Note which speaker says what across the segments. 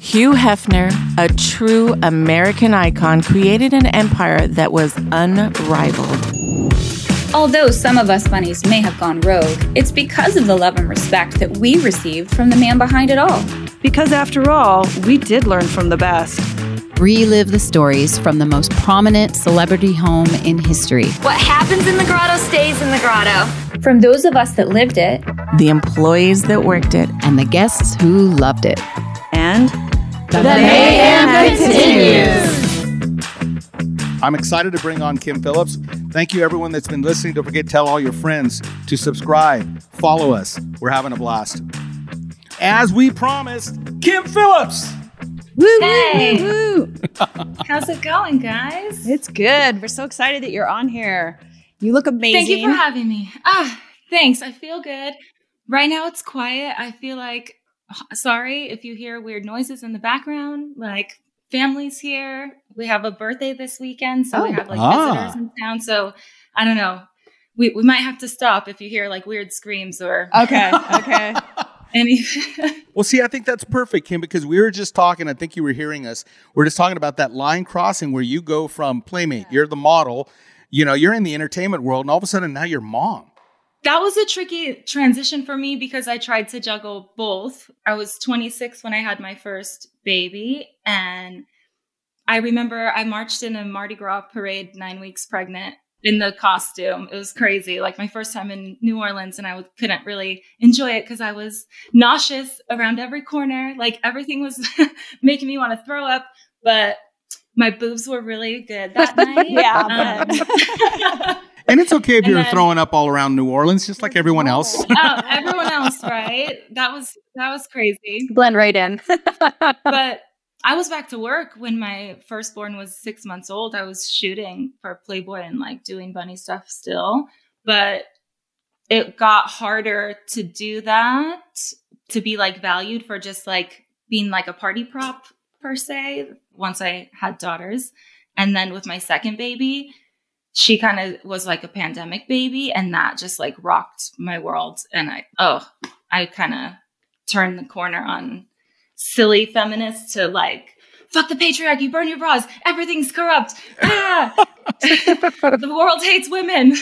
Speaker 1: Hugh Hefner, a true American icon, created an empire that was unrivaled.
Speaker 2: Although some of us bunnies may have gone rogue, it's because of the love and respect that we received from the man behind it all.
Speaker 3: Because after all, we did learn from the best.
Speaker 4: Relive the stories from the most prominent celebrity home in history.
Speaker 5: What happens in the grotto stays in the grotto.
Speaker 2: From those of us that lived it,
Speaker 1: the employees that worked it,
Speaker 4: and the guests who loved it.
Speaker 3: And
Speaker 1: the, the mayhem continues.
Speaker 6: I'm excited to bring on Kim Phillips. Thank you, everyone that's been listening. Don't forget, tell all your friends to subscribe, follow us. We're having a blast. As we promised, Kim Phillips.
Speaker 2: Woo, hey. woo, woo. How's it going, guys?
Speaker 3: It's good. We're so excited that you're on here. You look amazing.
Speaker 2: Thank you for having me. Ah, thanks. I feel good. Right now it's quiet. I feel like sorry if you hear weird noises in the background. Like family's here. We have a birthday this weekend, so oh. we have like ah. visitors in town. So I don't know. We we might have to stop if you hear like weird screams or
Speaker 3: Okay. Okay.
Speaker 2: Any
Speaker 6: well, see, I think that's perfect, Kim, because we were just talking. I think you were hearing us. We're just talking about that line crossing where you go from playmate, you're the model, you know, you're in the entertainment world, and all of a sudden now you're mom
Speaker 2: that was a tricky transition for me because I tried to juggle both. I was 26 when I had my first baby. And I remember I marched in a Mardi Gras parade nine weeks pregnant in the costume. It was crazy. Like my first time in New Orleans, and I couldn't really enjoy it because I was nauseous around every corner. Like everything was making me want to throw up. But my boobs were really good that night.
Speaker 3: yeah.
Speaker 6: Um, And it's okay if you're then, throwing up all around New Orleans, just like everyone else.
Speaker 2: oh, everyone else, right? That was that was crazy.
Speaker 3: Blend right in.
Speaker 2: but I was back to work when my firstborn was six months old. I was shooting for Playboy and like doing bunny stuff still, but it got harder to do that to be like valued for just like being like a party prop per se once I had daughters. And then with my second baby, she kind of was like a pandemic baby and that just like rocked my world and i oh i kind of turned the corner on silly feminists to like fuck the patriarchy burn your bras everything's corrupt ah! the world hates women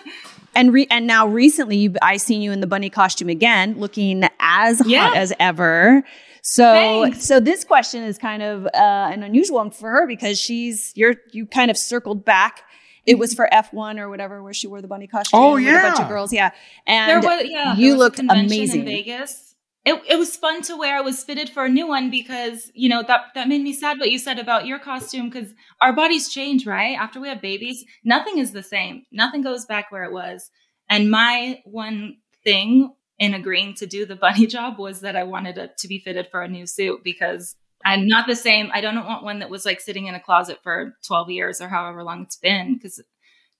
Speaker 3: and re- and now recently you I seen you in the bunny costume again looking as yeah. hot as ever so Thanks. so this question is kind of uh, an unusual one for her because she's you're you kind of circled back it mm-hmm. was for F1 or whatever, where she wore the bunny costume.
Speaker 6: Oh yeah,
Speaker 3: a bunch of girls. Yeah, and was, yeah, you looked amazing
Speaker 2: in Vegas. It, it was fun to wear. I was fitted for a new one because you know that that made me sad what you said about your costume because our bodies change, right? After we have babies, nothing is the same. Nothing goes back where it was. And my one thing in agreeing to do the bunny job was that I wanted it to be fitted for a new suit because I'm not the same. I don't want one that was like sitting in a closet for 12 years or however long it's been because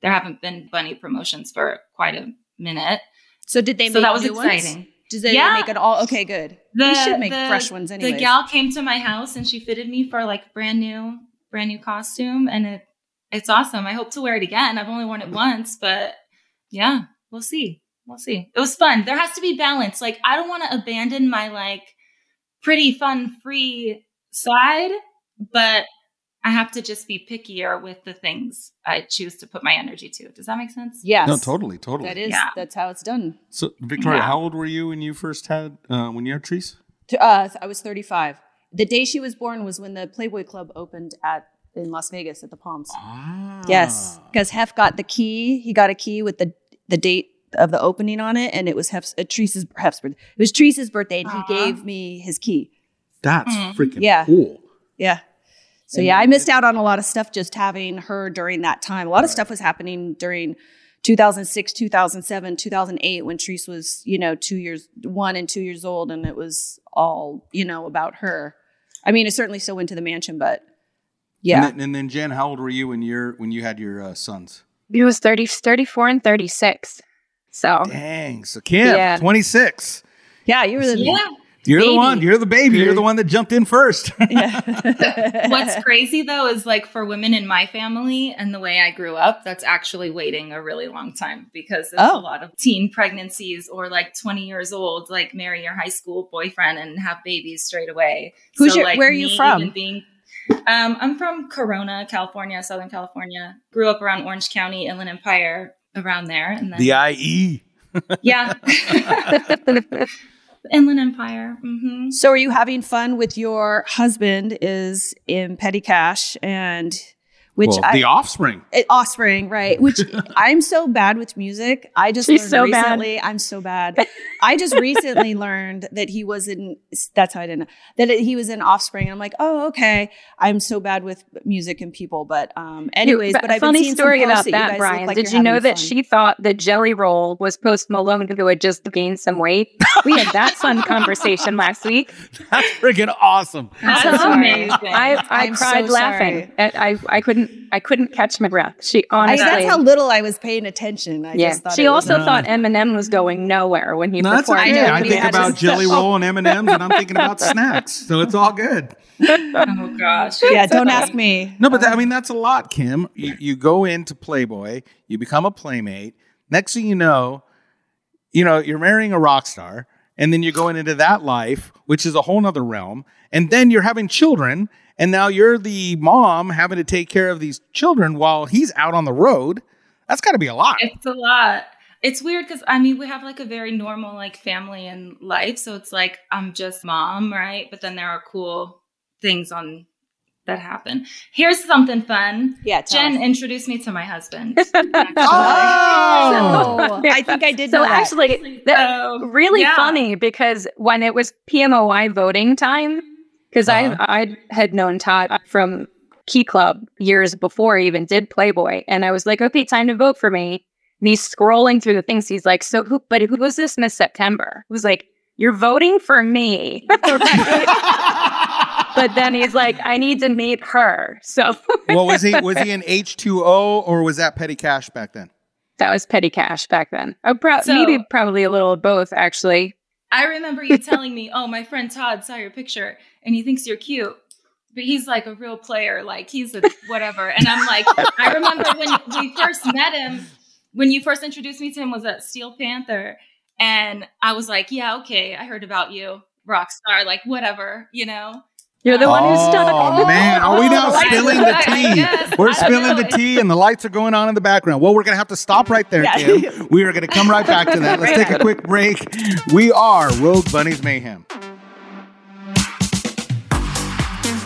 Speaker 2: there haven't been bunny promotions for quite a minute.
Speaker 3: So did they make so that was exciting. Ones? Did they yeah. make it all okay? Good. The, they should make the, fresh ones anyway.
Speaker 2: The gal came to my house and she fitted me for like brand new, brand new costume, and it it's awesome. I hope to wear it again. I've only worn it once, but yeah, we'll see. We'll see. It was fun. There has to be balance. Like I don't want to abandon my like pretty fun, free side, but I have to just be pickier with the things I choose to put my energy to. Does that make sense?
Speaker 3: Yes.
Speaker 6: No, totally, totally.
Speaker 3: That is. Yeah. That's how it's done.
Speaker 6: So, Victoria, yeah. how old were you when you first had uh, when you had Treese?
Speaker 3: Uh, I was thirty-five. The day she was born was when the Playboy Club opened at in Las Vegas at the Palms.
Speaker 6: Ah.
Speaker 3: Yes, because Hef got the key. He got a key with the the date of the opening on it, and it was Hef's uh, Treese's Hef's birthday. It was Treese's birthday, and uh-huh. he gave me his key.
Speaker 6: That's mm. freaking
Speaker 3: yeah.
Speaker 6: cool.
Speaker 3: Yeah. So and yeah, I missed out on a lot of stuff just having her during that time. A lot right. of stuff was happening during 2006, 2007, 2008 when Treese was, you know, 2 years 1 and 2 years old and it was all, you know, about her. I mean, it certainly still went to the mansion, but yeah.
Speaker 6: And then, and then Jenn, how old were you when you when you had your uh, sons?
Speaker 7: He was 30 34 and 36. So
Speaker 6: Dang. So Kim, yeah. 26.
Speaker 3: Yeah, you were the
Speaker 2: Yeah.
Speaker 6: You're the one. You're the baby. You're the one that jumped in first. Yeah.
Speaker 2: What's crazy though is like for women in my family and the way I grew up, that's actually waiting a really long time because there's
Speaker 3: Oh.
Speaker 2: a lot of teen pregnancies or like 20 years old, like marry your high school boyfriend and have babies straight away.
Speaker 3: Who's your-
Speaker 2: like,
Speaker 3: where are you from?
Speaker 2: Being, um, I'm from Corona, California, Southern California. Grew up around Orange County, Inland Empire, around there, and then
Speaker 6: the. IE.
Speaker 2: yeah, Inland Empire. hmm
Speaker 3: So are you having fun with your husband is in petty cash and which
Speaker 6: well,
Speaker 3: I,
Speaker 6: the offspring.
Speaker 3: it- offspring, right? Which I'm so bad with music. I just
Speaker 7: She's
Speaker 3: learned
Speaker 7: so bad.
Speaker 3: recently. I'm so bad. I just recently learned that he was in. That's how I didn't know that it, he was in Offspring. And I'm like, oh, okay. I'm so bad with music and people, but um, anyways.
Speaker 7: But
Speaker 3: But I've
Speaker 7: funny
Speaker 3: been seeing some
Speaker 7: story
Speaker 3: posts
Speaker 7: about
Speaker 3: that,
Speaker 7: that, Brian.
Speaker 3: like
Speaker 7: Did
Speaker 3: you're
Speaker 7: know that
Speaker 3: fun.
Speaker 7: she thought that Jelly Roll was Post Malone who had just gained some weight? We had that fun conversation last week.
Speaker 6: That's freaking awesome.
Speaker 2: That's
Speaker 7: So
Speaker 2: amazing.
Speaker 7: I, I
Speaker 3: I'm
Speaker 7: cried
Speaker 3: so
Speaker 7: laughing.
Speaker 3: sorry.
Speaker 7: And I I couldn't I couldn't catch my breath. She
Speaker 3: I,
Speaker 7: honestly.
Speaker 3: that's how little I was paying attention. I
Speaker 7: yeah.
Speaker 3: just thought
Speaker 7: She
Speaker 3: it was-
Speaker 7: also
Speaker 6: No.
Speaker 7: thought Eminem was going nowhere when he
Speaker 6: No, that's
Speaker 7: performed.
Speaker 6: okay.
Speaker 3: know,
Speaker 6: I
Speaker 3: but
Speaker 6: think
Speaker 3: yeah,
Speaker 6: about
Speaker 3: just-
Speaker 6: Jelly Roll and M&M's and I'm thinking about snacks. So it's all good.
Speaker 2: oh gosh.
Speaker 3: yeah, don't ask me.
Speaker 6: No, but that, I mean that's a lot, Kim. You, you go into Playboy, you become a playmate. Next thing you know, you know you're marrying a rock star, and then you're going into that life, which is a whole nother realm. And then you're having children, and now you're the mom having to take care of these children while he's out on the road. That's got to be a lot.
Speaker 2: It's a lot. It's weird because I mean we have like a very normal like family and life, so it's like I'm just mom, right? But then there are cool things on that happen. Here's something fun.
Speaker 3: Yeah,
Speaker 2: Jenn
Speaker 3: us.
Speaker 2: introduced me to my husband.
Speaker 3: Oh, I think I did
Speaker 7: So
Speaker 3: know that.
Speaker 7: actually, that,
Speaker 2: So,
Speaker 7: really
Speaker 2: yeah.
Speaker 7: funny because when it was PMOY voting time, because
Speaker 6: Uh-huh.
Speaker 7: I I had known Todd from Key Club years before he even did Playboy, and I was like, okay, time to vote for me. And he's scrolling through the things. He's like, so who? But who was this Miss September? It was like, you're voting for me. but then he's like, I need to meet her. So
Speaker 6: well, was he was he in H two O or was that petty cash back then?
Speaker 7: that was petty cash back then. Oh, pro-
Speaker 2: So-
Speaker 7: maybe probably a little of both, actually.
Speaker 2: I remember you telling me, "Oh, my friend Todd saw your picture and he thinks you're cute." But he's like a real player, like he's a whatever. And I'm like, I remember when we first met him, when you first introduced me to him was at Steel Panther. And I was like, Yeah, okay, I heard about you, rock star, like whatever, you know.
Speaker 7: You're the one who's
Speaker 6: Oh man, are we now spilling the tea?
Speaker 2: guess.
Speaker 6: We're spilling the tea, and the lights are going on in the background. Well, we're gonna have to stop right there,
Speaker 3: Yeah.
Speaker 6: Kim. We are gonna come right back to that. Let's take a quick break. We are Rogue Bunnies Mayhem.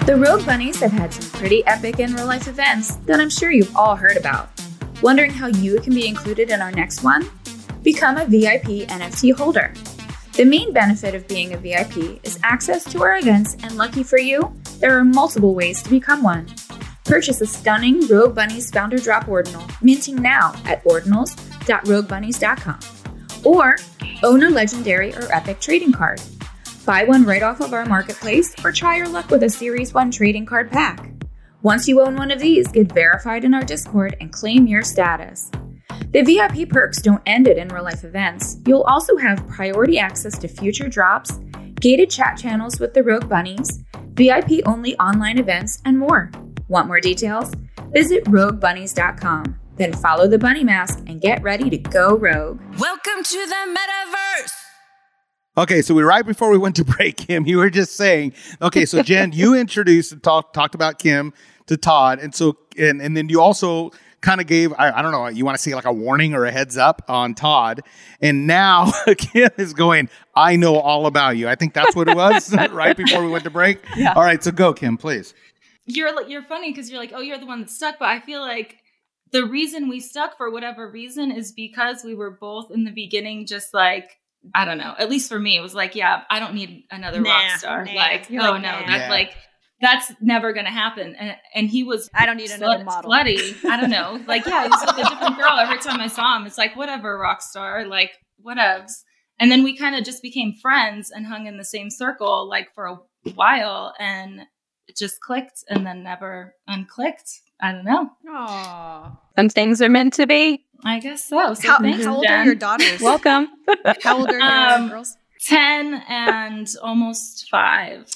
Speaker 8: The Rogue Bunnies have had some pretty epic in real life events that I'm sure you've all heard about. Wondering how you can be included in our next one? Become a VIP NFT holder. The main benefit of being a VIP is access to our events, and lucky for you, there are multiple ways to become one. Purchase a stunning Rogue Bunnies founder drop ordinal, minting now at ordinals.roguebunnies.com. Or own a legendary or epic trading card. Buy one right off of our marketplace or try your luck with a Series 1 trading card pack. Once you own one of these, get verified in our Discord and claim your status. The VIP perks don't end at in real life events. You'll also have priority access to future drops, gated chat channels with the Rogue Bunnies, VIP only online events, and more. Want more details? Visit roguebunnies.com. Then follow the bunny mask and get ready to go rogue.
Speaker 9: Welcome to the metaverse.
Speaker 6: Okay, so we right before we went to break, Kim, you were just saying, okay, so Jenn, you introduced and talked talked about Kim to Todd, and so and and then you also kind of gave I, I don't know you want to see like a warning or a heads up on Todd, and now Kim is going, I know all about you. I think that's what it was right before we went to break.
Speaker 3: Yeah.
Speaker 6: All right, so go, Kim, please.
Speaker 2: you're like you're funny because you're like, oh, you're the one that stuck, but I feel like the reason we stuck for whatever reason is because we were both in the beginning just like I don't know. At least for me, it was like, yeah, I don't need another
Speaker 3: Nah,
Speaker 2: rock star.
Speaker 3: nah.
Speaker 2: Like,
Speaker 3: You're
Speaker 2: oh
Speaker 3: like,
Speaker 2: no,
Speaker 3: nah.
Speaker 2: that's
Speaker 6: Yeah.
Speaker 2: like that's never gonna happen. And and he was
Speaker 3: I don't need another model.
Speaker 2: slutty. I don't know. Like, yeah, he was with a different girl every time I saw him. It's like whatever, rock star. Like whatevs. And then we kind of just became friends and hung in the same circle like for a while, and it just clicked, and then never unclicked. I don't know.
Speaker 3: Aww.
Speaker 7: Some things are meant to be.
Speaker 2: I guess so. So
Speaker 3: How,
Speaker 2: thanks,
Speaker 3: how old
Speaker 2: Jenn.
Speaker 3: are your daughters?
Speaker 7: Welcome.
Speaker 3: How old are your
Speaker 2: Um,
Speaker 3: girls?
Speaker 2: 10 and almost five.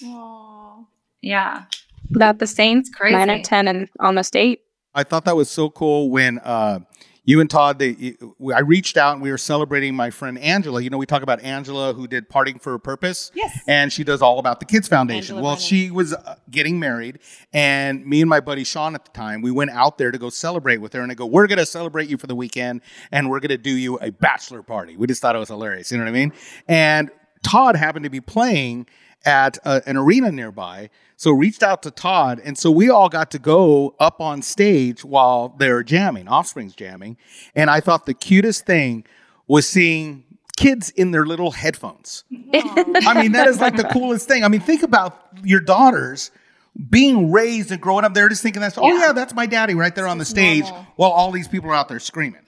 Speaker 2: Yeah.
Speaker 7: About the Saints
Speaker 2: crazy.
Speaker 7: Nine and ten and almost eight.
Speaker 6: I thought that was so cool when uh, you and Todd, they, I reached out and we were celebrating my friend Angela. You know, we talk about Angela who did Parting for a Purpose.
Speaker 3: Yes.
Speaker 6: And she does all about the Kids Foundation.
Speaker 3: Angela
Speaker 6: well,
Speaker 3: Brennan.
Speaker 6: she was uh, getting married, and me and my buddy Sean at the time, we went out there to go celebrate with her. And I go, We're going to celebrate you for the weekend, and we're going to do you a bachelor party. We just thought it was hilarious. You know what I mean? And Todd happened to be playing at uh, an arena nearby. So reached out to Todd, and so we all got to go up on stage while they were jamming, Offspring's jamming. And I thought the cutest thing was seeing kids in their little headphones. I mean, that is like the coolest thing. I mean, think about your daughters being raised and growing up. They're just thinking that's, oh yeah, that's my daddy right there on the stage while all these people are out there screaming.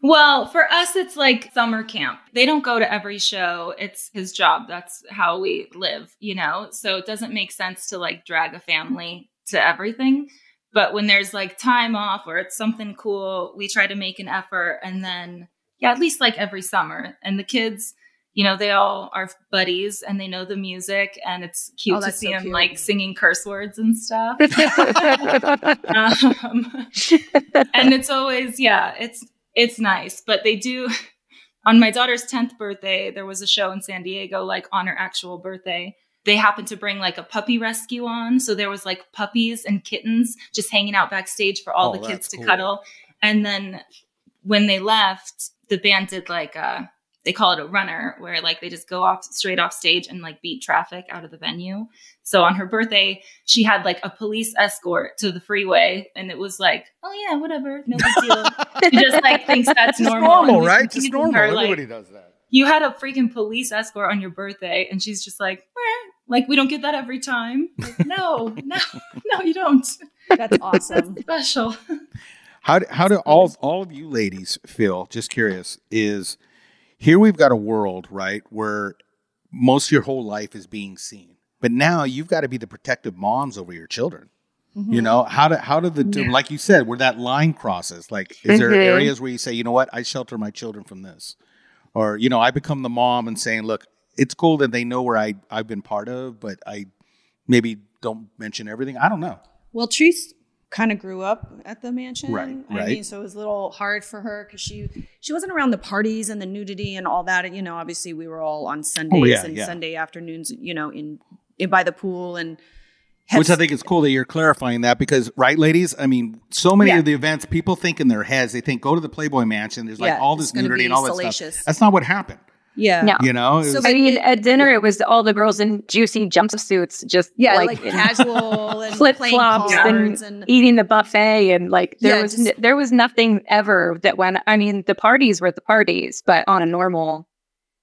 Speaker 2: Well, for us, it's like summer camp. They don't go to every show. It's his job. That's how we live, you know? So it doesn't make sense to like drag a family to everything. But when there's like time off or it's something cool, we try to make an effort. And then, yeah, at least like every summer. And the kids, you know, they all are buddies and they know the music. And it's cute
Speaker 3: Oh,
Speaker 2: to see
Speaker 3: so
Speaker 2: them
Speaker 3: cute.
Speaker 2: like singing curse words and stuff. um, and it's always yeah it's it's nice but they do on my daughter's 10th birthday there was a show in san diego like on her actual birthday they happened to bring like a puppy rescue on so there was like puppies and kittens just hanging out backstage for all
Speaker 6: Oh,
Speaker 2: the kids to
Speaker 6: cool.
Speaker 2: cuddle and then when they left the band did like a they call it a runner where like they just go off straight off stage and like beat traffic out of the venue so on her birthday she had like a police escort to the freeway and it was like oh yeah whatever no big deal she just like thinks that's
Speaker 6: It's
Speaker 2: normal,
Speaker 6: normal, right?
Speaker 2: were
Speaker 6: It's normal.
Speaker 2: her, like,
Speaker 6: Everybody does that.
Speaker 2: you had a freaking police escort on your birthday and she's just like "Eh, like we don't get that every time like, no no no you don't
Speaker 3: That's awesome.
Speaker 2: special
Speaker 6: How do, how do all all of you ladies feel? Just curious. Is here we've got a world right where most of your whole life is being seen, but now you've got to be the protective moms over your children.
Speaker 3: Mm-hmm.
Speaker 6: You know how do how do the like you said where that line crosses? Like, is there
Speaker 7: Mhm.
Speaker 6: areas where you say, you know what, I shelter my children from this, or you know, I become the mom and saying, look, it's cool that they know where I I've been part of, but I maybe don't mention everything. I don't know.
Speaker 3: Well, Treese kind of grew up at the mansion.
Speaker 6: Right,
Speaker 3: I
Speaker 6: right.
Speaker 3: mean, so it was a little hard for her because she she wasn't around the parties and the nudity and all that. You know, obviously we were all on Sundays
Speaker 6: Oh, yeah,
Speaker 3: and
Speaker 6: yeah.
Speaker 3: Sunday afternoons. You know, in, in by the pool and.
Speaker 6: Which I think is cool that you're clarifying that because, right, ladies? I mean, so many
Speaker 3: Yeah.
Speaker 6: of the events, people think in their heads, they think go to the Playboy Mansion. There's like all this nudity and all that
Speaker 3: salacious.
Speaker 6: stuff. That's not what happened.
Speaker 3: Yeah.
Speaker 7: No.
Speaker 6: You know, It
Speaker 3: So
Speaker 7: I mean, at dinner, it was all the girls in juicy jumpsuits, just
Speaker 3: Yeah,
Speaker 7: like,
Speaker 3: like, casual and
Speaker 7: flip flops and,
Speaker 3: and,
Speaker 7: eating the buffet, and like there
Speaker 3: Yeah,
Speaker 7: was
Speaker 3: just-
Speaker 7: n- there was nothing ever that when I mean the parties were the parties, but on a normal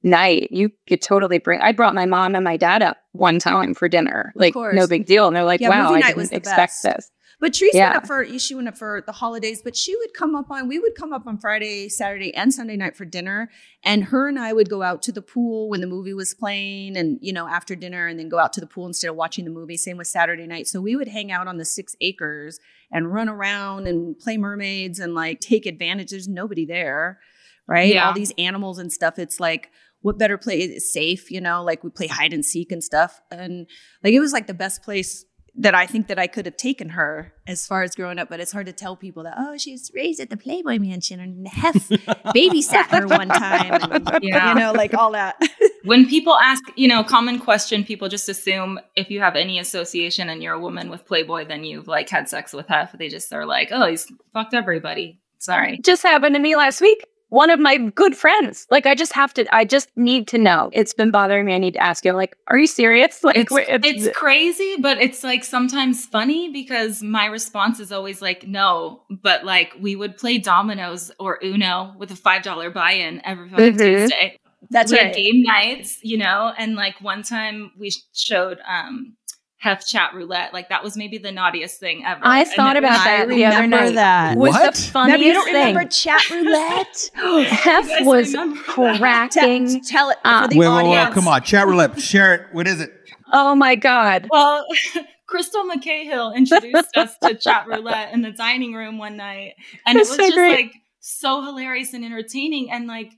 Speaker 7: night, you could totally bring. I brought my mom and my dad up one time for dinner, like
Speaker 3: course.
Speaker 7: no big deal, and they're like,
Speaker 3: Yeah,
Speaker 7: "Wow, I didn't
Speaker 3: was
Speaker 7: expect
Speaker 3: best.
Speaker 7: this."
Speaker 3: But Treese
Speaker 7: Yeah.
Speaker 3: went up for she went up for the holidays, but she would come up on we would come up on Friday, Saturday, and Sunday night for dinner. And her and I would go out to the pool when the movie was playing and you know, after dinner and then go out to the pool instead of watching the movie. Same with Saturday night. So we would hang out on the six acres and run around and play mermaids and like take advantage. There's nobody there, right?
Speaker 2: Yeah.
Speaker 3: All these animals and stuff. It's like what better place is safe, you know, like we play hide and seek and stuff. And like it was like the best place that I think that I could have taken her as far as growing up, but it's hard to tell people that oh she was raised at the Playboy Mansion and Hef babysat her one time, and,
Speaker 2: Yeah.
Speaker 3: you know, like all that.
Speaker 2: when people ask, you know, common question, people just assume if you have any association and you're a woman with Playboy, then you've like had sex with Hef. They just are like, oh, he's fucked everybody. Sorry.
Speaker 7: just happened to me last week. One of my good friends. Like, I just have to. I just need to know. It's been bothering me. I need to ask you. I'm like, are you serious? Like,
Speaker 2: It's,
Speaker 7: wait,
Speaker 2: it's crazy, but it's like sometimes funny because my response is always like, no, but like we would play dominoes or Uno with a $5 buy in every fucking
Speaker 7: Mhm.
Speaker 2: Tuesday.
Speaker 3: That's
Speaker 2: we
Speaker 3: right.
Speaker 2: had game nights, you know, and like one time we showed um Hef chat roulette. Like that was maybe the naughtiest thing ever.
Speaker 7: I
Speaker 2: And
Speaker 7: thought about
Speaker 2: was-
Speaker 7: that the other
Speaker 3: remember
Speaker 7: night.
Speaker 3: that.
Speaker 7: Was
Speaker 6: What?
Speaker 7: the funniest
Speaker 3: Remember, you don't
Speaker 7: thing.
Speaker 3: remember chat roulette?
Speaker 7: Hef was
Speaker 2: remember
Speaker 7: cracking.
Speaker 3: Tell, tell it
Speaker 7: Uh,
Speaker 3: for the
Speaker 6: wait, wait, wait,
Speaker 3: audience.
Speaker 6: come on, chat roulette, share it. What is it?
Speaker 7: Oh my god!
Speaker 2: Well, Crystal McCahill introduced us to chat roulette in the dining room one night, and
Speaker 7: That's
Speaker 2: it was
Speaker 7: so
Speaker 2: just
Speaker 7: great.
Speaker 2: like so hilarious and entertaining. And like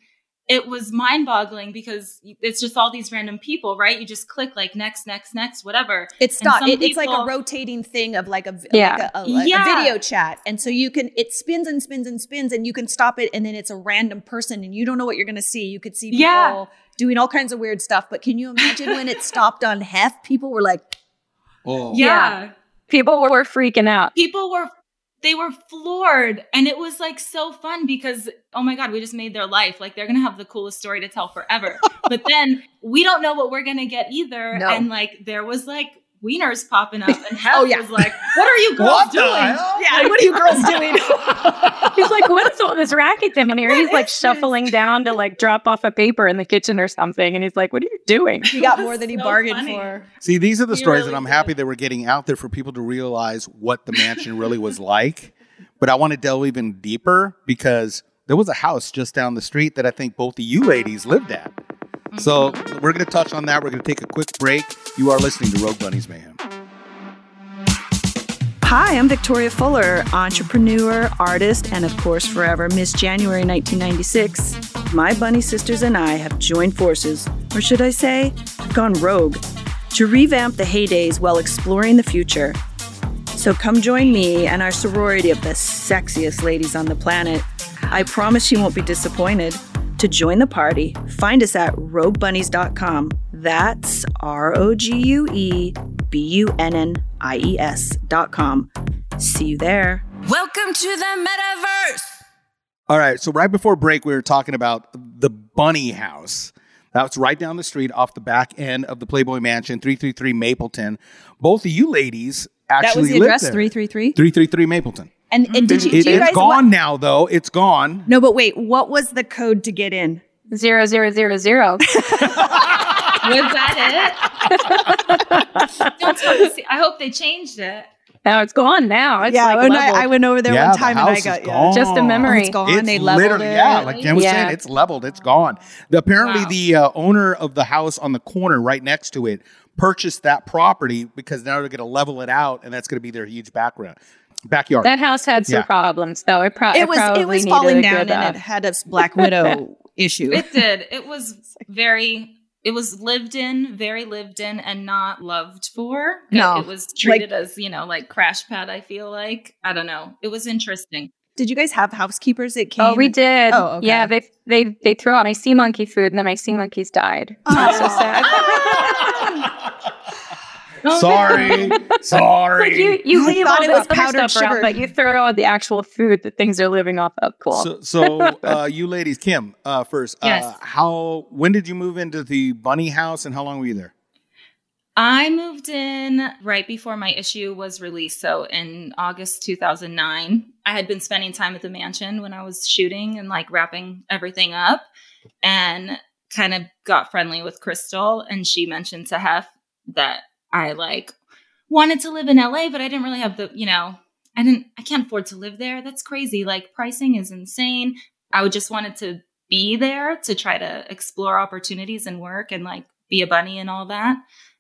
Speaker 2: it was mind boggling because it's just all these random people, right? You just click like next, next, next, whatever.
Speaker 3: It's
Speaker 2: And
Speaker 3: It, it's like a rotating thing of like a v-
Speaker 7: Yeah.
Speaker 3: like a, a, like a
Speaker 2: Yeah.
Speaker 3: video chat, and so you can it spins and spins and spins, and you can stop it, and then it's a random person, and you don't know what you're going to see. You could see people
Speaker 2: Yeah.
Speaker 3: doing all kinds of weird stuff, but can you imagine when it stopped on Hef? People were like,
Speaker 6: Oh.
Speaker 2: yeah.
Speaker 7: People were freaking out.
Speaker 2: people were they were floored. And it was like so fun because oh my god we just made their life. Like they're gonna have the coolest story to tell forever. But then we don't know what we're gonna get either.
Speaker 3: No.
Speaker 2: and like there was like wieners popping up and Hef
Speaker 3: Oh, yeah.
Speaker 2: was like what are you girls
Speaker 6: What
Speaker 2: doing
Speaker 6: hell?
Speaker 3: "Yeah, what are you girls doing?"
Speaker 7: He's like, what is all this racket down here? He's like
Speaker 2: is this?
Speaker 7: shuffling down to like drop off a paper in the kitchen or something. And he's like, what are you doing?
Speaker 3: he got more than he
Speaker 2: so
Speaker 3: bargained
Speaker 2: funny.
Speaker 3: for.
Speaker 6: See, these are the
Speaker 2: We
Speaker 6: stories
Speaker 2: really
Speaker 6: that I'm
Speaker 2: did.
Speaker 6: happy that we're getting out there for people to realize what the mansion really was like. But I want to delve even deeper because there was a house just down the street that I think both of you ladies lived at. So mm-hmm. we're going to touch on that. We're going to take a quick break. You are listening to Rogue Bunnies Mayhem.
Speaker 3: Hi, I'm Victoria Fuller, entrepreneur, artist, and of course, forever Miss January 1996. My bunny sisters and I have joined forces, or should I say, gone rogue, to revamp the heydays while exploring the future. So come join me and our sorority of the sexiest ladies on the planet. I promise you won't be disappointed. To join the party, find us at roguebunnies.com. That's R O G U E B U N N I E S.com. See you there.
Speaker 9: Welcome to the metaverse.
Speaker 6: All right. So right before break, we were talking about the Bunny House. That's right down the street off the back end of the Playboy Mansion, 333 Mapleton. Both of you ladies actually
Speaker 3: That was the
Speaker 6: lived
Speaker 3: address,
Speaker 6: there.
Speaker 3: 333.
Speaker 6: 333 Mapleton.
Speaker 3: And, and did you,
Speaker 6: It,
Speaker 3: do you
Speaker 6: it's
Speaker 3: guys
Speaker 6: gone now, though. It's gone.
Speaker 3: No, but wait, what was the code to get in?
Speaker 7: Zero, zero, zero, zero.
Speaker 2: was that it don't tell me i hope they changed it
Speaker 7: now it's gone now. It's like
Speaker 3: when I. I went over there
Speaker 6: Yeah,
Speaker 3: one
Speaker 6: the
Speaker 3: time and I
Speaker 6: house is
Speaker 3: got yeah.
Speaker 7: Just a
Speaker 3: Oh,
Speaker 7: memory.
Speaker 3: it's gone.
Speaker 6: It's
Speaker 3: they leveled
Speaker 6: literally,
Speaker 3: it.
Speaker 6: yeah, like Jenn was
Speaker 7: Yeah.
Speaker 6: saying, it's leveled, it's gone. The, apparently,
Speaker 2: Wow.
Speaker 6: the uh, owner of the house on the corner right next to it purchased that property because now they're going to level it out, and that's going to be their huge background backyard.
Speaker 7: that house had some
Speaker 6: Yeah.
Speaker 7: problems though. It, pro-
Speaker 3: it was
Speaker 7: probably
Speaker 3: it was falling down
Speaker 7: good, uh,
Speaker 3: and it had a Black Widow issue.
Speaker 2: it did it was very it was lived in very lived in and not loved for
Speaker 3: No,
Speaker 2: it was treated as you know like crash pad i feel like i don't know it was interesting
Speaker 3: Did you guys have housekeepers that came?
Speaker 7: Oh, we did.
Speaker 3: Oh, okay.
Speaker 7: Yeah, they they they threw out my sea monkey food, and then my sea monkeys died.
Speaker 3: Oh.
Speaker 7: That's so sad.
Speaker 6: sorry, sorry.
Speaker 7: like you, you leave
Speaker 3: thought
Speaker 7: all
Speaker 3: it
Speaker 7: this
Speaker 3: was
Speaker 7: other
Speaker 3: powdered
Speaker 7: stuff around,
Speaker 3: sugar.
Speaker 7: but you throw out the actual food that things are living off of. Cool.
Speaker 6: So, so uh, you ladies, Kim, uh, first, uh,
Speaker 2: Yes.
Speaker 6: how when did you move into the bunny house, and how long were you there?
Speaker 2: i moved in right before my issue was released so in august 2009 i had been spending time at the mansion when i was shooting and like wrapping everything up and kind of got friendly with crystal and she mentioned to hef that i like wanted to live in la but i didn't really have the you know i didn't i can't afford to live there. That's crazy. Like pricing is insane. I just wanted to be there to try to explore opportunities and work and like be a bunny and all that.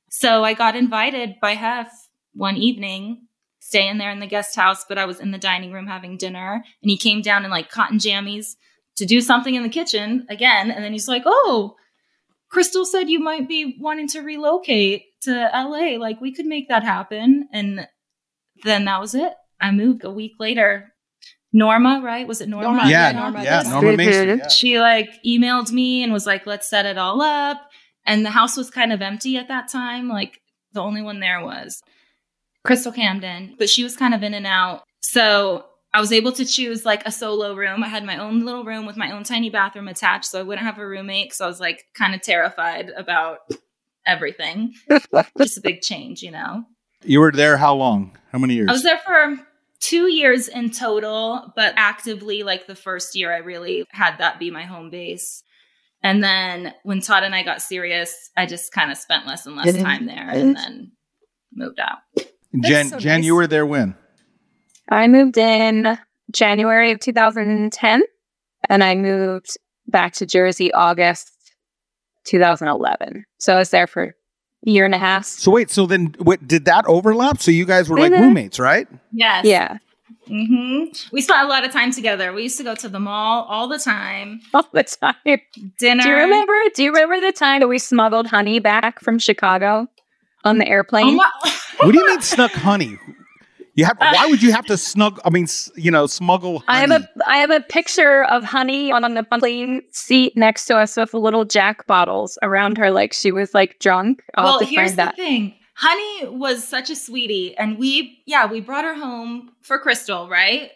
Speaker 2: So i got invited by hef one evening staying there in the guest house but i was in the dining room having dinner and he came down in like cotton jammies to do something in the kitchen again and then he's like oh Crystal said you might be wanting to relocate to LA. Like we could make that happen. And then that was it. I moved a week later. Norma, right? Was it Norma?
Speaker 3: Norma,
Speaker 6: yeah,
Speaker 3: yeah, Norma,
Speaker 6: yeah. Norma Maister. yeah.
Speaker 2: She like emailed me and was like, let's set it all up. And the house was kind of empty at that time. Like the only one there was Crystal Camden, but she was kind of in and out. So I was able to choose like a solo room. I had my own little room with my own tiny bathroom attached, so I wouldn't have a roommate. So I was like kind of terrified about everything. Just a big change, you know.
Speaker 6: You were there how long? How many years?
Speaker 2: I was there for two years in total, but actively, like the first year, I really had that be my home base. And then when Todd and I got serious, I just kind of spent less and less time there and then moved out.
Speaker 6: Jenn,
Speaker 3: so
Speaker 6: Jenn,
Speaker 3: nice.
Speaker 6: you were there when?
Speaker 7: I moved in January of 2010, and I moved back to Jersey August 2011. So I was there for a year and a half.
Speaker 6: So wait, so then what did that overlap? So you guys were like
Speaker 7: Mhm.
Speaker 6: roommates, right?
Speaker 2: Yes.
Speaker 7: Yeah.
Speaker 2: hmm We spent a lot of time together. We used to go to the mall all the time.
Speaker 7: all the time.
Speaker 2: Dinner.
Speaker 7: Do you remember? Do you remember the time that we smuggled honey back from Chicago on the
Speaker 2: Oh
Speaker 7: airplane?
Speaker 2: my-
Speaker 6: What do you mean snuck honey? You have. Why would you have to uh, snug? I mean, s- you know, smuggle.
Speaker 7: I have
Speaker 6: honey?
Speaker 7: a I have a picture of Honey on, on the plane seat next to us with little Jack bottles around her, like she was like drunk. I'll
Speaker 2: well, here's
Speaker 7: find
Speaker 2: the
Speaker 7: that.
Speaker 2: thing. Honey was such a sweetie, and we, yeah, we brought her home for Crystal, right?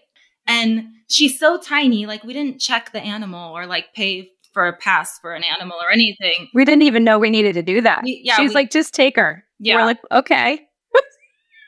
Speaker 2: And she's so tiny, like we didn't check the animal or like pay for a pass for an animal or anything.
Speaker 7: We didn't even know we needed to do that.
Speaker 2: We- yeah,
Speaker 7: She's
Speaker 2: we-
Speaker 7: like, just take her.
Speaker 2: Yeah.
Speaker 7: We're like, okay.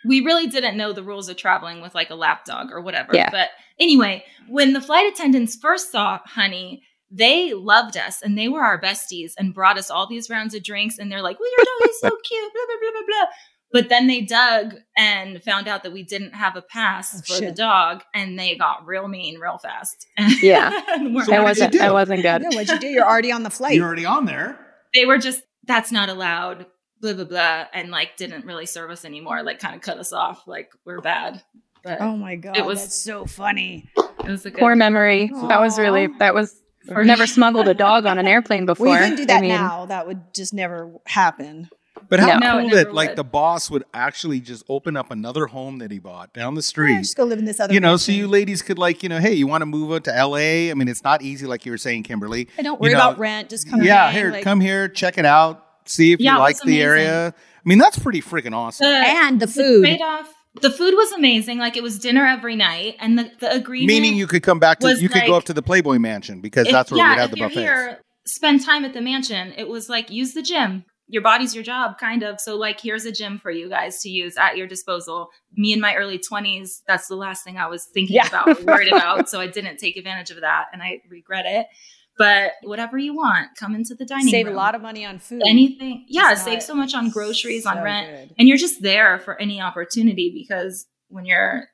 Speaker 2: We really didn't know the rules of traveling with like a lap dog or whatever.
Speaker 7: Yeah.
Speaker 2: But anyway, when the flight attendants first saw Honey, they loved us and they were our besties and brought us all these rounds of drinks. And they're like, well, your dog is so cute, blah, blah, blah, blah, blah. But then they dug and found out that we didn't have a pass
Speaker 3: Oh,
Speaker 2: for the dog and they got real mean real fast.
Speaker 7: Yeah.
Speaker 2: And
Speaker 6: So
Speaker 7: That
Speaker 6: what did you
Speaker 7: wasn't
Speaker 6: do?
Speaker 7: that wasn't good.
Speaker 3: No, what'd you do? You're already on the flight.
Speaker 6: You're already on there.
Speaker 2: they were just, that's not allowed, blah, blah, blah. And like didn't really serve us anymore, like kind of cut us off, like we're bad. But
Speaker 3: oh my god,
Speaker 2: It was-
Speaker 3: that's so funny.
Speaker 2: it was a good
Speaker 7: Poor memory. That was really that was I've never smuggled a dog on an airplane before.
Speaker 3: Well, you couldn't do that
Speaker 7: I mean,
Speaker 3: now. That would just never happen.
Speaker 6: But how
Speaker 7: No.
Speaker 2: No, it
Speaker 6: cool
Speaker 2: never
Speaker 6: that like
Speaker 2: would.
Speaker 6: the boss would actually just open up another home that he bought down the
Speaker 3: Yeah,
Speaker 6: street.
Speaker 3: just go live in this other.
Speaker 6: you know, so you ladies could like, you know, hey, you want to move out to LA? I mean, it's not easy, like you were saying, Kimberly.
Speaker 3: Hey, don't
Speaker 6: you
Speaker 3: worry
Speaker 6: know,
Speaker 3: about rent. Just come.
Speaker 6: yeah,
Speaker 3: hang,
Speaker 6: here,
Speaker 3: like-
Speaker 6: come here, check it out, see if
Speaker 2: Yeah,
Speaker 6: you like the area. I mean, that's pretty freaking awesome.
Speaker 2: The-
Speaker 3: and the
Speaker 2: the
Speaker 3: food.
Speaker 2: trade-off the food was amazing like it was dinner every night and the, the agreement
Speaker 6: Meaning you could come back to,
Speaker 2: was
Speaker 6: you could go up to the Playboy Mansion because
Speaker 2: if-
Speaker 6: that's where
Speaker 2: yeah,
Speaker 6: we'd have
Speaker 2: if
Speaker 6: the
Speaker 2: you're here spend time at the mansion it was like use the gym your body's your job kind of so like here's a gym for you guys to use at your disposal me in my early 20s that's the last thing i was thinking
Speaker 3: Yeah.
Speaker 2: about worried about so i didn't take advantage of that and i regret it but whatever you want come into the dining
Speaker 3: Save
Speaker 2: room Save
Speaker 3: a lot of money on food.
Speaker 2: anything yeah save so much on groceries on rent
Speaker 3: good.
Speaker 2: and you're just there for any opportunity because when you're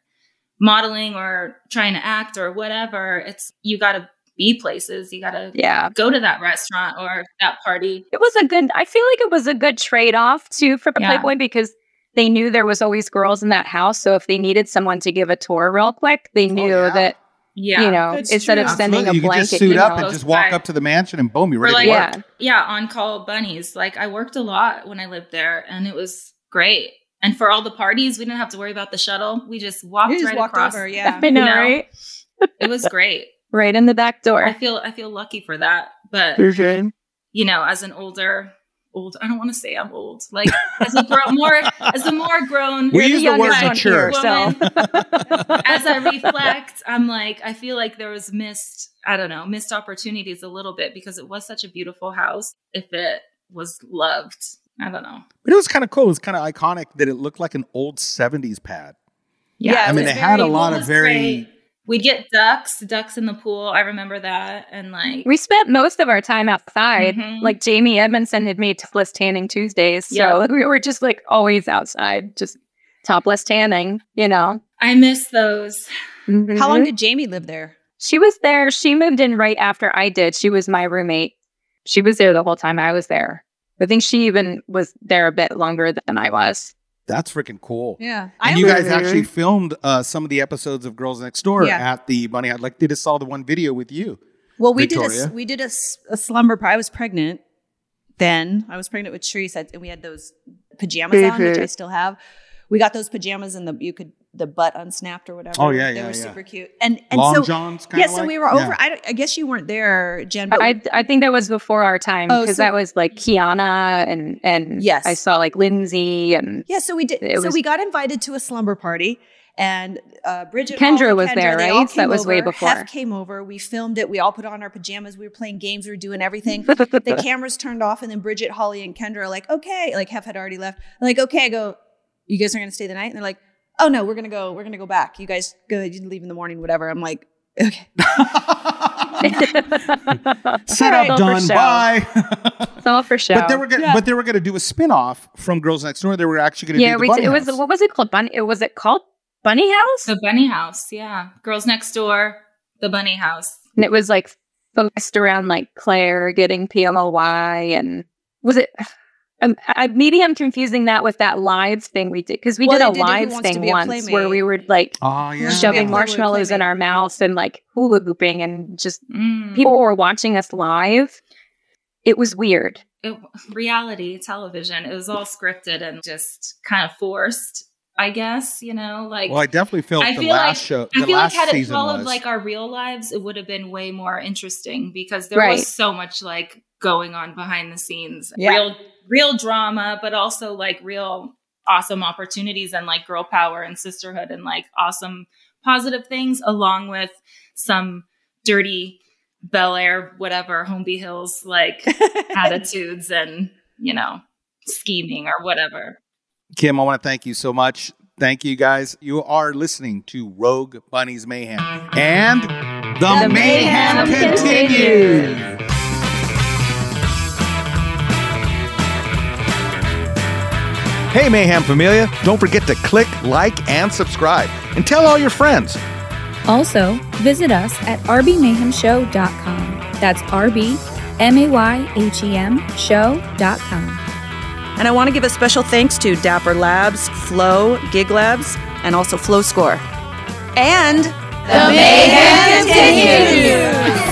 Speaker 2: modeling or trying to act or whatever it's you got to be places you got to
Speaker 7: yeah.
Speaker 2: go to that restaurant or that party
Speaker 7: It was a good I feel like it was a good trade off too for
Speaker 2: Yeah.
Speaker 7: Playboy because they knew there was always girls in that house. So if they needed someone to give a tour real quick, they oh, knew
Speaker 6: yeah.
Speaker 7: that
Speaker 2: yeah
Speaker 7: you know instead
Speaker 3: true.
Speaker 7: of sending
Speaker 6: Absolutely.
Speaker 7: a
Speaker 6: you
Speaker 7: blanket.
Speaker 6: could just suit
Speaker 7: you
Speaker 6: up and just walk
Speaker 2: Right.
Speaker 6: up to the mansion and boom, you're ready
Speaker 2: like-
Speaker 6: to work.
Speaker 7: yeah.
Speaker 2: yeah on call bunnies like i worked a lot when i lived there and it was great and for all the parties we didn't have to worry about the shuttle we just walked
Speaker 3: just
Speaker 2: right
Speaker 3: walked
Speaker 2: across
Speaker 3: over. Yeah.
Speaker 7: I know,
Speaker 2: You know?
Speaker 7: right?
Speaker 2: it was great
Speaker 7: Right in the back door.
Speaker 2: i feel i feel lucky for that but
Speaker 7: sure.
Speaker 2: you know, as an older, old, I don't want to say I'm old, like as a grown, more, as a more grown,
Speaker 6: We
Speaker 7: You're
Speaker 6: use the word mature.
Speaker 7: here, so
Speaker 2: Woman. as I reflect, I'm like, I feel like there was missed, I don't know, missed opportunities a little bit because it was such a beautiful house. If it was loved, I don't know.
Speaker 6: But it was kind of cool. It was kind of iconic that it looked like an old 70s pad.
Speaker 3: Yeah,
Speaker 6: I mean,
Speaker 3: was
Speaker 6: it had a lot of very.
Speaker 2: great. We'd get ducks, ducks in the pool. I remember that, and like,
Speaker 7: we spent most of our time outside.
Speaker 2: Mhm.
Speaker 7: Like Jaime Edmondson had made topless tanning Tuesdays. So
Speaker 2: Yeah.
Speaker 7: we were just like always outside, just topless tanning, you know.
Speaker 2: I miss those.
Speaker 7: Mhm.
Speaker 3: How long did Jamie live there?
Speaker 7: She was there. She moved in right after I did. She was my roommate. She was there the whole time I was there. I think she even was there a bit longer than I was.
Speaker 6: That's freaking cool.
Speaker 3: Yeah,
Speaker 6: And you guys actually filmed uh, some of the episodes of Girls Next Door
Speaker 3: Yeah.
Speaker 6: at the Bunny. I like they just saw the one video with you.
Speaker 3: Well, we did a we did a, s- a slumber party. I was pregnant then. I was pregnant with Therese, and we had those pajamas on, which I still have. We got those pajamas, and the you could the butt unsnapped or whatever.
Speaker 6: Oh, yeah,
Speaker 3: they
Speaker 6: yeah,
Speaker 3: were
Speaker 6: yeah.
Speaker 3: super cute. And and
Speaker 6: Long
Speaker 3: so
Speaker 6: Johns, kind
Speaker 3: yeah,
Speaker 6: of
Speaker 3: so
Speaker 6: like?
Speaker 3: we were
Speaker 6: Yeah.
Speaker 3: over. I, I guess you weren't there, Jenn. But
Speaker 7: I I think that was before our time
Speaker 3: Oh,
Speaker 7: because
Speaker 3: so-
Speaker 7: that was like Kiana and and
Speaker 3: Yes.
Speaker 7: I saw like Lindsay and
Speaker 3: yeah, so we did. So
Speaker 7: was-
Speaker 3: we got invited to a slumber party. And uh, Bridget,
Speaker 7: Kendra
Speaker 3: Hall and
Speaker 7: was there,
Speaker 3: they all
Speaker 7: right? So that
Speaker 3: came
Speaker 7: was way before.
Speaker 3: Hef came over. We filmed it. We all put on our pajamas. We were playing games. We were doing everything. the cameras turned off, and then Bridget, Holly, and Kendra are like, okay, like Hef had already left. I'm like, okay, I go, you guys are gonna stay the night? And they're like, oh no, we're gonna go, we're gonna go back. You guys go, you can leave in the morning, whatever. I'm like, okay.
Speaker 6: Set up,
Speaker 7: for
Speaker 6: done. Bye.
Speaker 7: It's all for show.
Speaker 6: But they were gonna,
Speaker 3: Yeah.
Speaker 6: but they were going to do a spin-off from Girls Next Door. They were actually going to
Speaker 7: yeah,
Speaker 6: do the
Speaker 7: we
Speaker 6: Bunny
Speaker 7: it was what was it called? Bunny? It was it called Bunny House?
Speaker 2: The bunny house, yeah. Girls next door, the bunny house.
Speaker 7: and it was like focused around like Claire getting PMOY and was it? Um, I, maybe I'm confusing that with that lives thing we did because we
Speaker 3: Well,
Speaker 7: did a
Speaker 3: they did Who
Speaker 7: lives thing once where we were like
Speaker 6: Oh yeah.
Speaker 7: shoving
Speaker 3: Yeah.
Speaker 7: marshmallows in our mouths and like hula hooping and just
Speaker 2: Mm.
Speaker 7: people were watching us live. It was weird.
Speaker 2: it, reality television. It was all scripted and just kind of forced. I guess you know, like
Speaker 6: Well, I definitely felt
Speaker 2: I
Speaker 6: the
Speaker 2: feel
Speaker 6: last
Speaker 2: like
Speaker 6: show.
Speaker 2: I
Speaker 6: the
Speaker 2: feel like
Speaker 6: last
Speaker 2: had it followed
Speaker 6: was.
Speaker 2: like our real lives, it would have been way more interesting because there
Speaker 7: Right.
Speaker 2: was so much like going on behind the scenes,
Speaker 3: Yeah.
Speaker 2: real real drama, but also like real awesome opportunities and like girl power and sisterhood and like awesome positive things, along with some dirty Bel Air, whatever, Holmby Hills like attitudes and you know scheming or whatever.
Speaker 6: Kim, I want to thank you so much. Thank you guys. You are listening to Rogue Bunnies Mayhem. And the,
Speaker 7: The
Speaker 6: mayhem,
Speaker 7: mayhem
Speaker 6: continues. Hey, Mayhem Familia. Don't forget to click, like, and subscribe. And tell all your friends.
Speaker 8: Also, visit us at rbmayhemshow.com. That's R-B M-A-Y-H-E-M show.com.
Speaker 3: And I want to give a special thanks to Dapper Labs, Flow, Gig Labs, and also Flow Score. And
Speaker 9: The mayhem continues.